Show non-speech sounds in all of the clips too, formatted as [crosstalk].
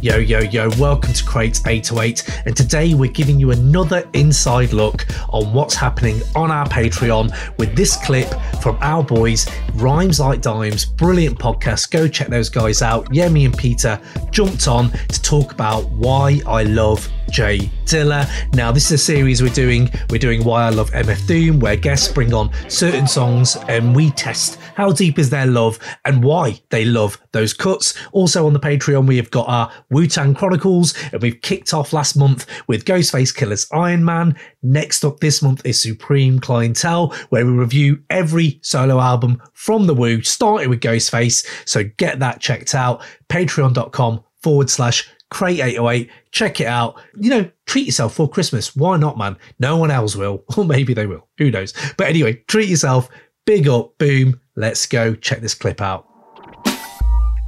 Yo, yo, yo, welcome to Crate 808. And today we're giving you another inside look on what's happening on our Patreon with this clip from our boys, Rhymes Like Dimes, brilliant podcast. Go check those guys out. Yemi and Peter jumped on to talk about why I love J Dilla. Now, this is a series we're doing. We're doing Why I Love MF Doom, where guests bring on certain songs and we test how deep is their love and why they love those cuts. Also on the Patreon, we have got our Wu Tang Chronicles, and we've kicked off last month with Ghostface Killah's Iron Man. Next up this month is Supreme Clientele, where we review every solo album from the Wu, starting with Ghostface. So get that checked out. Patreon.com forward slash Crate 808. Check it out. You know, treat yourself for Christmas. Why not, man? No one else will. [laughs] Or maybe they will. Who knows? But anyway, treat yourself. Big up. Boom. Let's go. Check this clip out.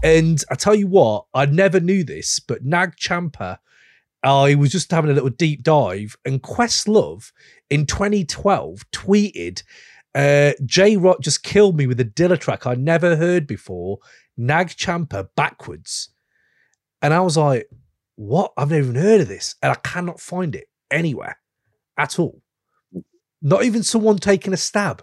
And I tell you what, I never knew this, but Nag Champa, I was just having a little deep dive, and Questlove in 2012 tweeted, uh, J Rocc just killed me with a Dilla track I never heard before, Nag Champa backwards. And I was like, what? I've never even heard of this. And I cannot find it anywhere at all. Not even someone taking a stab.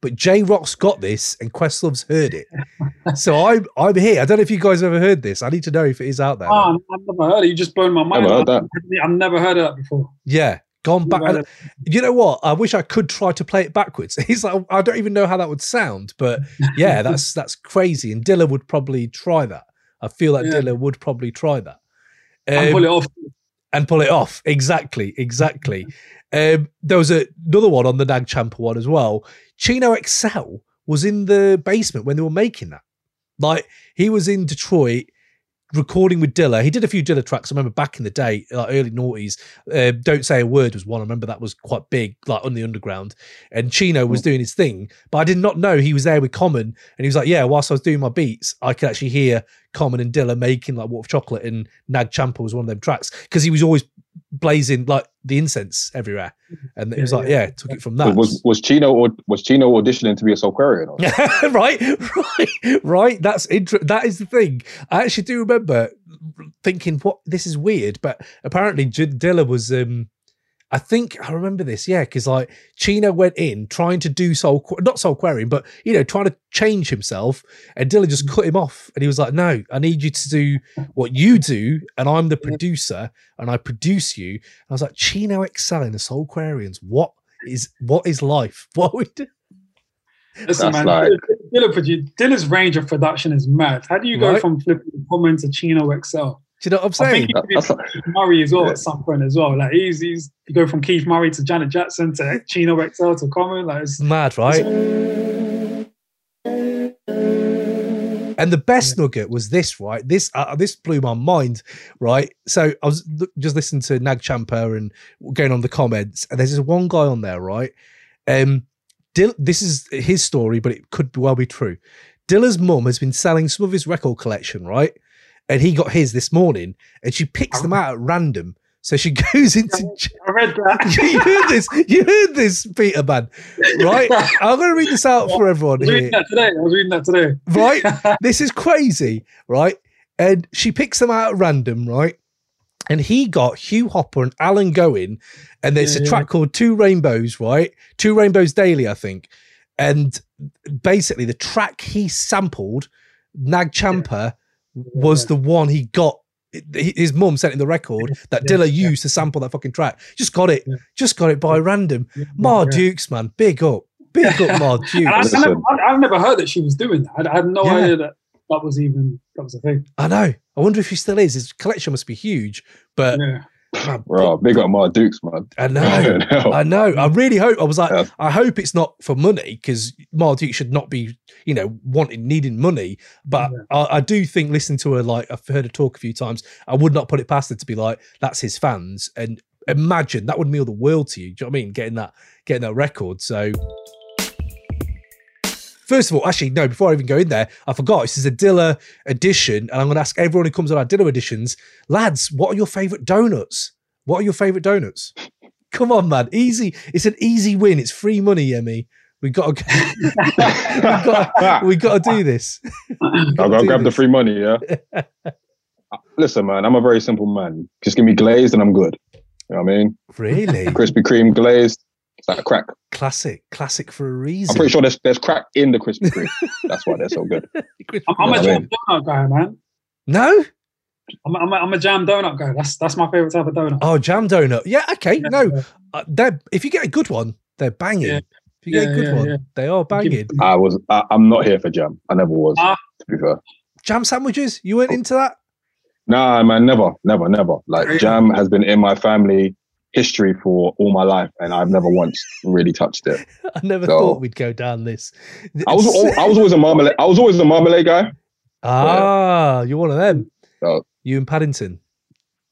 But J Rocc's got this and Questlove's heard it. [laughs] so I'm I'm here. I don't know if you guys ever heard this. I need to know if it is out there. Oh, I've never heard it. You just blown my mind. Never heard that. I've never heard of that before. Yeah. Gone back. And you know what? I wish I could try to play it backwards. [laughs] He's like, I don't even know how that would sound, but yeah, [laughs] that's that's crazy. And Dilla would probably try that. I feel like Yeah. Dilla would probably try that. And Um, pull it off. and pull it off. Exactly, exactly. [laughs] um, there was a, another one on the Nag Champa one as well. Chino XL was in the basement when they were making that. Like he was in Detroit recording with Dilla. He did a few Dilla tracks. I remember back in the day, like early noughties. Uh, Don't say a word was one. I remember that was quite big, like on the underground. And Chino was doing his thing, but I did not know he was there with Common. And he was like, "Yeah, whilst I was doing my beats, I could actually hear Common and Dilla making like Water for Chocolate, and Nag Champa was one of them tracks because he was always blazing like the incense everywhere. And it was like, yeah. yeah, took it from that. Was was Chino or was Chino auditioning to be a Soulquarian? [laughs] Right, right, right. That's inter- that is the thing. I actually do remember thinking, "What? This is weird." But apparently, J- Dilla was. um I think I remember this, yeah, because like Chino went in trying to do soul, not soul querying, but you know, trying to change himself, and Dilla just mm. cut him off, and he was like, "No, I need you to do what you do, and I'm the producer, and I produce you." And I was like, "Chino excelling the Soulquarians, what is what is life? [laughs] What we do?" Listen, That's man. like- Dilla, produ- Dilla's range of production is mad. How do you go Right. from flipping Common to Chino XL? Do you know what I'm saying? I saying? think That- he that's like- Murray as well Yeah. at some point as well. Like he's he's you go from Keith Murray to Janet Jackson to Chino XL to Common. Like it's, Mad, right? And the best nugget was this, right? This uh, this blew my mind, right? So I was l- just listening to Nag Champa and going on the comments, and there's this one guy on there, right? Um, Dill- this is his story, but it could well be true. Dilla's mum has been selling some of his record collection, right? And he got his this morning, and she picks oh. them out at random. So she [laughs] goes into I read that. [laughs] you heard this. You heard this, Peter man. Right? [laughs] I'm going to read this out for everyone I was reading here. that today. I was reading that today. Right? This is crazy, right? And she picks them out at random, right? And he got Hugh Hopper and Alan Gowen, and there's a Yeah. track called Two Rainbows, right? Two Rainbows Daily, I think. And basically, the track he sampled, Nag Champa, was Yeah. the one he got. His mum sent him the record that Yeah, Dilla yeah. used to sample that fucking track. Just got it. Yeah. Just got it by random. Yeah, Ma yeah. Dukes, man. Big up. Big up, Ma [laughs] Dukes. I, I Listen. never, I, I've never heard that she was doing that. I, I had no Yeah. idea that that was even that was a thing. I know. I wonder if he still is. His collection must be huge. But Yeah. Man, [coughs] Bro, big up Ma Dukes, man. I know. [laughs] I know. I really hope. I was like, Yeah. I hope it's not for money because Ma Dukes should not be, you know, wanting needing money. But Yeah. I, I do think listening to her, like I've heard her talk a few times, I would not put it past her to be like, that's his fans. And imagine that would mean the world to you. Do you know what I mean? Getting that, getting that record. So. First of all, actually, no, before I even go in there, I forgot this is a Dilla edition, and I'm going to ask everyone who comes on our Dilla editions, lads, what are your favorite donuts? What are your favorite donuts? [laughs] Come on, man. Easy. It's an easy win. It's free money, Yemi. We got to [laughs] we got we got to do this. [laughs] I'll go grab the free money, yeah. listen, man, I'm a very simple man. Just give me glazed and I'm good. You know what I mean? Really? Krispy Kreme glazed. It's like a crack. classic, classic for a reason. I'm pretty sure there's there's crack in the Krispy Kreme. That's why they're so good. [laughs] I'm, I'm a jam donut guy, man. No? I'm, I'm, a, I'm a jam donut guy. That's that's my favorite type of donut. Oh, jam donut. Yeah, okay. No, uh, they're, if you get a good one, they're banging. Yeah. If you get a good yeah, one, yeah. they are banging. I was I, I'm not here for jam. I never was, Ah. to be fair. Jam sandwiches? You weren't into that? Nah, man, never, never, never. Like jam has been in my family history for all my life, and I've never once really touched it. [laughs] I never So- thought we'd go down this. I was I was always a marmalade. I was always a marmalade guy. ah, you're one of them. Oh. You and Paddington.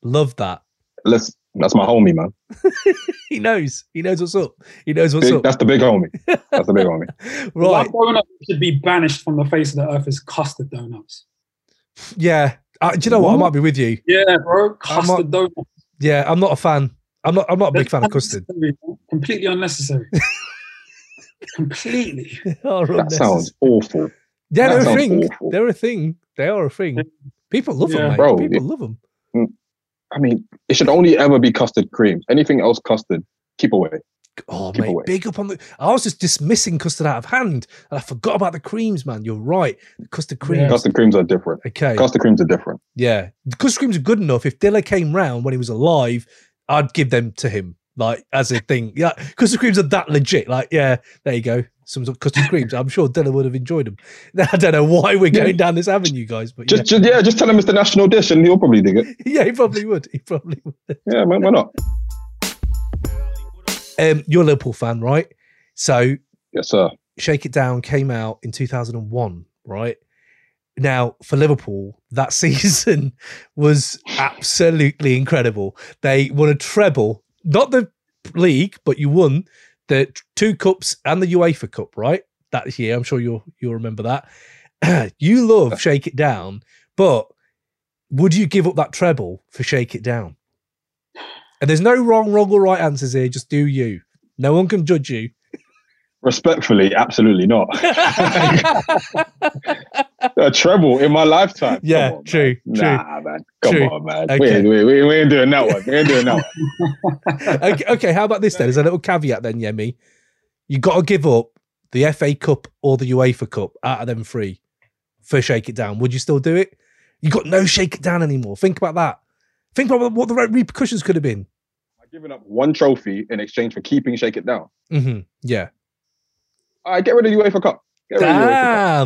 Love that. Let's. That's my homie, man. [laughs] He knows. He knows what's up. He knows what's Big, up. that's the big homie. That's the big homie. [laughs] Right. One donut should be banished from the face of the earth is custard donuts. Yeah. Uh, do you know what? I might be with you. Yeah, bro. I'm Custard donuts. Yeah, I'm not a fan. I'm not. I'm not a big fan of custard. Completely unnecessary. [laughs] Completely. That unnecessary. sounds awful. Yeah, that they're a thing. awful. They're a thing. They are a thing. People love Yeah. them, mate. Bro, People yeah. love them. Mm. I mean, it should only ever be custard cream. Anything else custard, keep away. Oh, Keep mate, away. big up on the. I was just dismissing custard out of hand, and I forgot about the creams, man. You're right. The custard creams. Yeah. Custard creams are different. Okay. Custard creams are different. Yeah, the custard creams are good enough. If Dilla came round when he was alive, I'd give them to him, like as a thing. Yeah, custard creams are that legit. Like, yeah, there you go. Some sort of custard creams. I'm sure Dilla would have enjoyed them. [laughs] I don't know why we're Yeah. going down this avenue, guys, but Just, just yeah, just tell him it's the national dish, and he'll probably dig it. yeah, [laughs] yeah, he probably would. He probably would. Yeah, why not? Um, you're a Liverpool fan, right? So Yes, sir. Shake It Down came out in 2001, right? Now, for Liverpool, that [laughs] season was absolutely incredible. They won a treble, not the league, but you won the two cups and the UEFA Cup, right? That year, I'm sure you'll you'll remember that. [clears throat] you love Shake It Down, but would you give up that treble for Shake It Down? And there's no wrong, wrong or right answers here. Just do you. No one can judge you. Respectfully, absolutely not. [laughs] [laughs] [laughs] a treble in my lifetime. Yeah, on, true, man. true. Nah, man. Come True. on, man. Okay. We, ain't, we, we, we ain't doing that one. We ain't doing that one. [laughs] okay, okay, how about this then? There's a little caveat, then, Yemi, you got to give up the FA Cup or the UEFA Cup out of them three for Shake It Down. Would you still do it? You got no Shake It Down anymore. Think about that. Think about what the repercussions could have been. I've given up one trophy in exchange for keeping Shake It Down. Mm-hmm. Yeah. All right, get rid of the UEFA Cup. Get rid of UEFA Cup.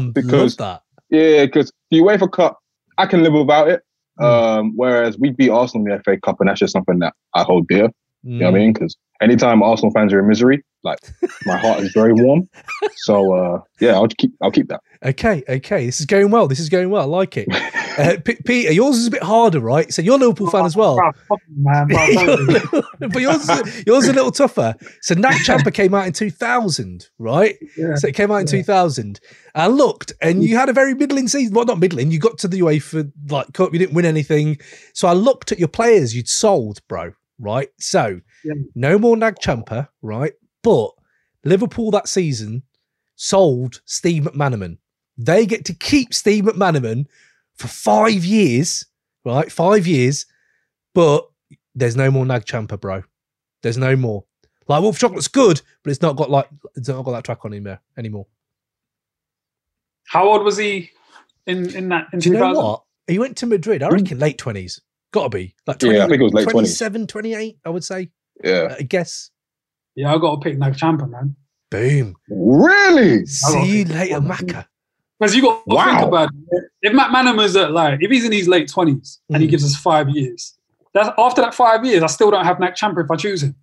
Damn, Because- that. Yeah, because the UEFA Cup, I can live without it. Mm. Um, whereas we beat Arsenal in the FA Cup, and that's just something that I hold dear. You know what I Mm. mean? Because anytime Arsenal fans are in misery, like my heart is very warm. [laughs] So uh, yeah, I'll keep I'll keep that. Okay, okay. This is going well. This is going well. I like it. [laughs] Uh, P- Peter, yours is a bit harder, right? So you're a Liverpool fan as well. Bruv, man. [laughs] but yours, is- yours is a little tougher. So Nag Champa came out in 2000, right? yeah. So it came out in Yeah. 2000. I looked, and you had a very middling season. Well, not middling. You got to the UEFA like cup. You didn't win anything. So I looked at your players you'd sold, bro. Right. So Yeah. no more Nag Champa, right? But Liverpool that season sold Steve McManaman. They get to keep Steve McManaman for five years, right? Five years, but there's no more Nag Champa, bro. There's no more. Like Wolf Chocolate's good, but it's not got like it's not got that track on him there anymore. How old was he in, in that? In Do you know what? He went to Madrid. I hmm. reckon late twenties. Got to be like 20, Yeah, I think it was late 20s. 27, 28, I would say. Yeah. I guess. Yeah, I got to pick Nag Champa, man. Boom. Really? See you later, Macca. Because you got to Wow. think about it. If McManaman's at like, if he's in his late 20s and he Mm. gives us five years, that's after that five years, I still don't have Nag Champa if I choose him.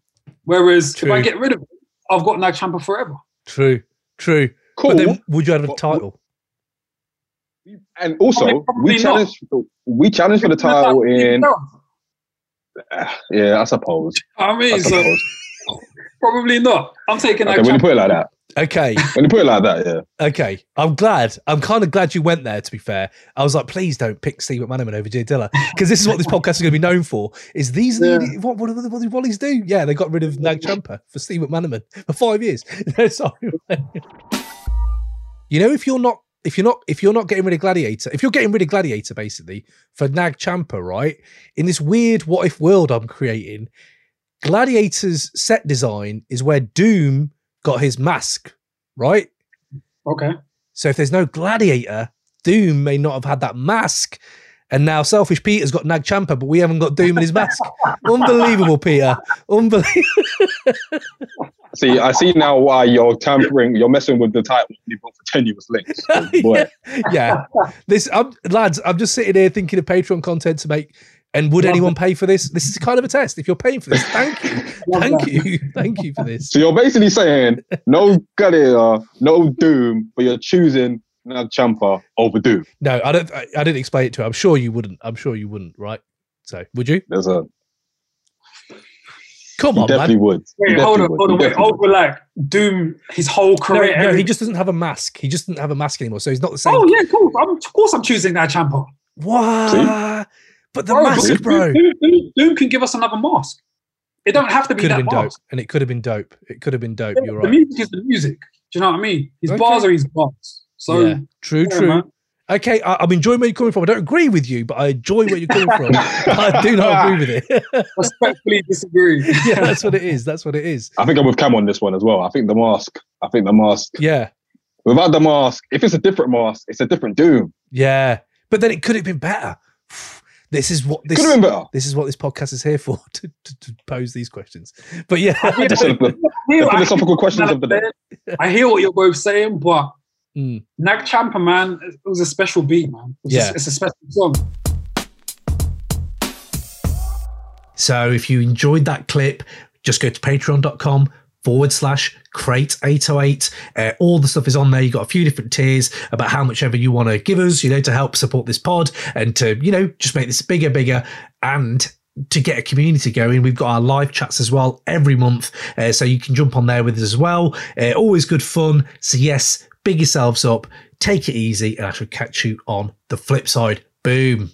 Whereas True. if I get rid of him, I've got Nag Champa forever. True. True. Cool. But then would you have a title? and also, Probably- probably we challenge we challenged for the title in [sighs] yeah, I suppose. I I mean, so [laughs] probably not. I'm taking Okay, Nag when you put it like that, Okay. [laughs] when you put it like that, yeah. Okay. I'm glad. I'm kind of glad you went there, to be fair. I was like, please don't pick Steve McManaman over Jay Dilla. Because this is what this podcast is going to be known for. Is these Yeah. the, what, what, what, what did Wallies do? Yeah, they got rid of Nag Champa for Steve McManaman for five years. [laughs] Sorry. you know, if you're not if you're not if you're not getting rid of Gladiator, if you're getting rid of Gladiator basically for Nag Champa, right? In this weird what if world I'm creating, Gladiator's set design is where Doom got his mask, right? Okay. So if there's no Gladiator, Doom may not have had that mask. And now Selfish Peter's got Nag Champa, but we haven't got Doom in his mask. [laughs] Unbelievable, Peter. Unbelievable. [laughs] See, I see now why you're tampering, you're messing with the title when you put for tenuous links. [laughs] Boy, yeah. This I'm, lads, I'm just sitting here thinking of Patreon content to make. And would Love anyone it. pay for this? This is kind of a test. If you're paying for this, thank you. [laughs] Thank that. you. Thank you for this. So you're basically saying no Gladiator, no Doom, but you're choosing Nag Champa over Doom. No, I don't I, I didn't explain it to her. I'm sure you wouldn't. I'm sure you wouldn't, right? So would you? There's a Come you on, definitely man. would. You Wait, hold on, would. hold You on, wait. definitely Over like Doom, his whole career. no, he just doesn't have a mask. He just doesn't have a mask anymore. So he's not the same. Oh yeah, cool. I'm, of course, I'm choosing that Champa. What? But the Bro, mask, bro. Doom, Doom- Doom can give us another mask. It don't have to be Could have that been dope. And it could have been dope. It could have been dope. You're The right. The music is the music. Do you know what I mean? His Okay. bars are his bars. So yeah. True, yeah, true. man. Okay, I, I'm enjoying where you're coming from. I don't agree with you, but I enjoy where you're coming from. [laughs] I do not agree with it. [laughs] respectfully disagree. [laughs] yeah, that's what it is. That's what it is. I think I'm with Cam on this one as well. I think the mask. I think the mask. Yeah, Without the mask, if it's a different mask, it's a different Doom. yeah. But then it could have been better. This is what this Could have been better. this is what this podcast is here for [laughs] to, to, to pose these questions. But yeah, I Just the, the philosophical questions of the day. [laughs] I hear what you're both saying, but Mm. Nag Champa, man, it was a special beat, man. It's Yeah. a, it's a special song. So if you enjoyed that clip, just go to patreon.com forward slash crate 808. Uh, all the stuff is on there. You've got a few different tiers about how much ever you want to give us, you know, to help support this pod and to, you know, just make this bigger, bigger and to get a community going. We've got our live chats as well every month. Uh, so you can jump on there with us as well. Uh, always good fun. So yes, big yourselves up, take it easy, and I shall catch you on the flip side. Boom.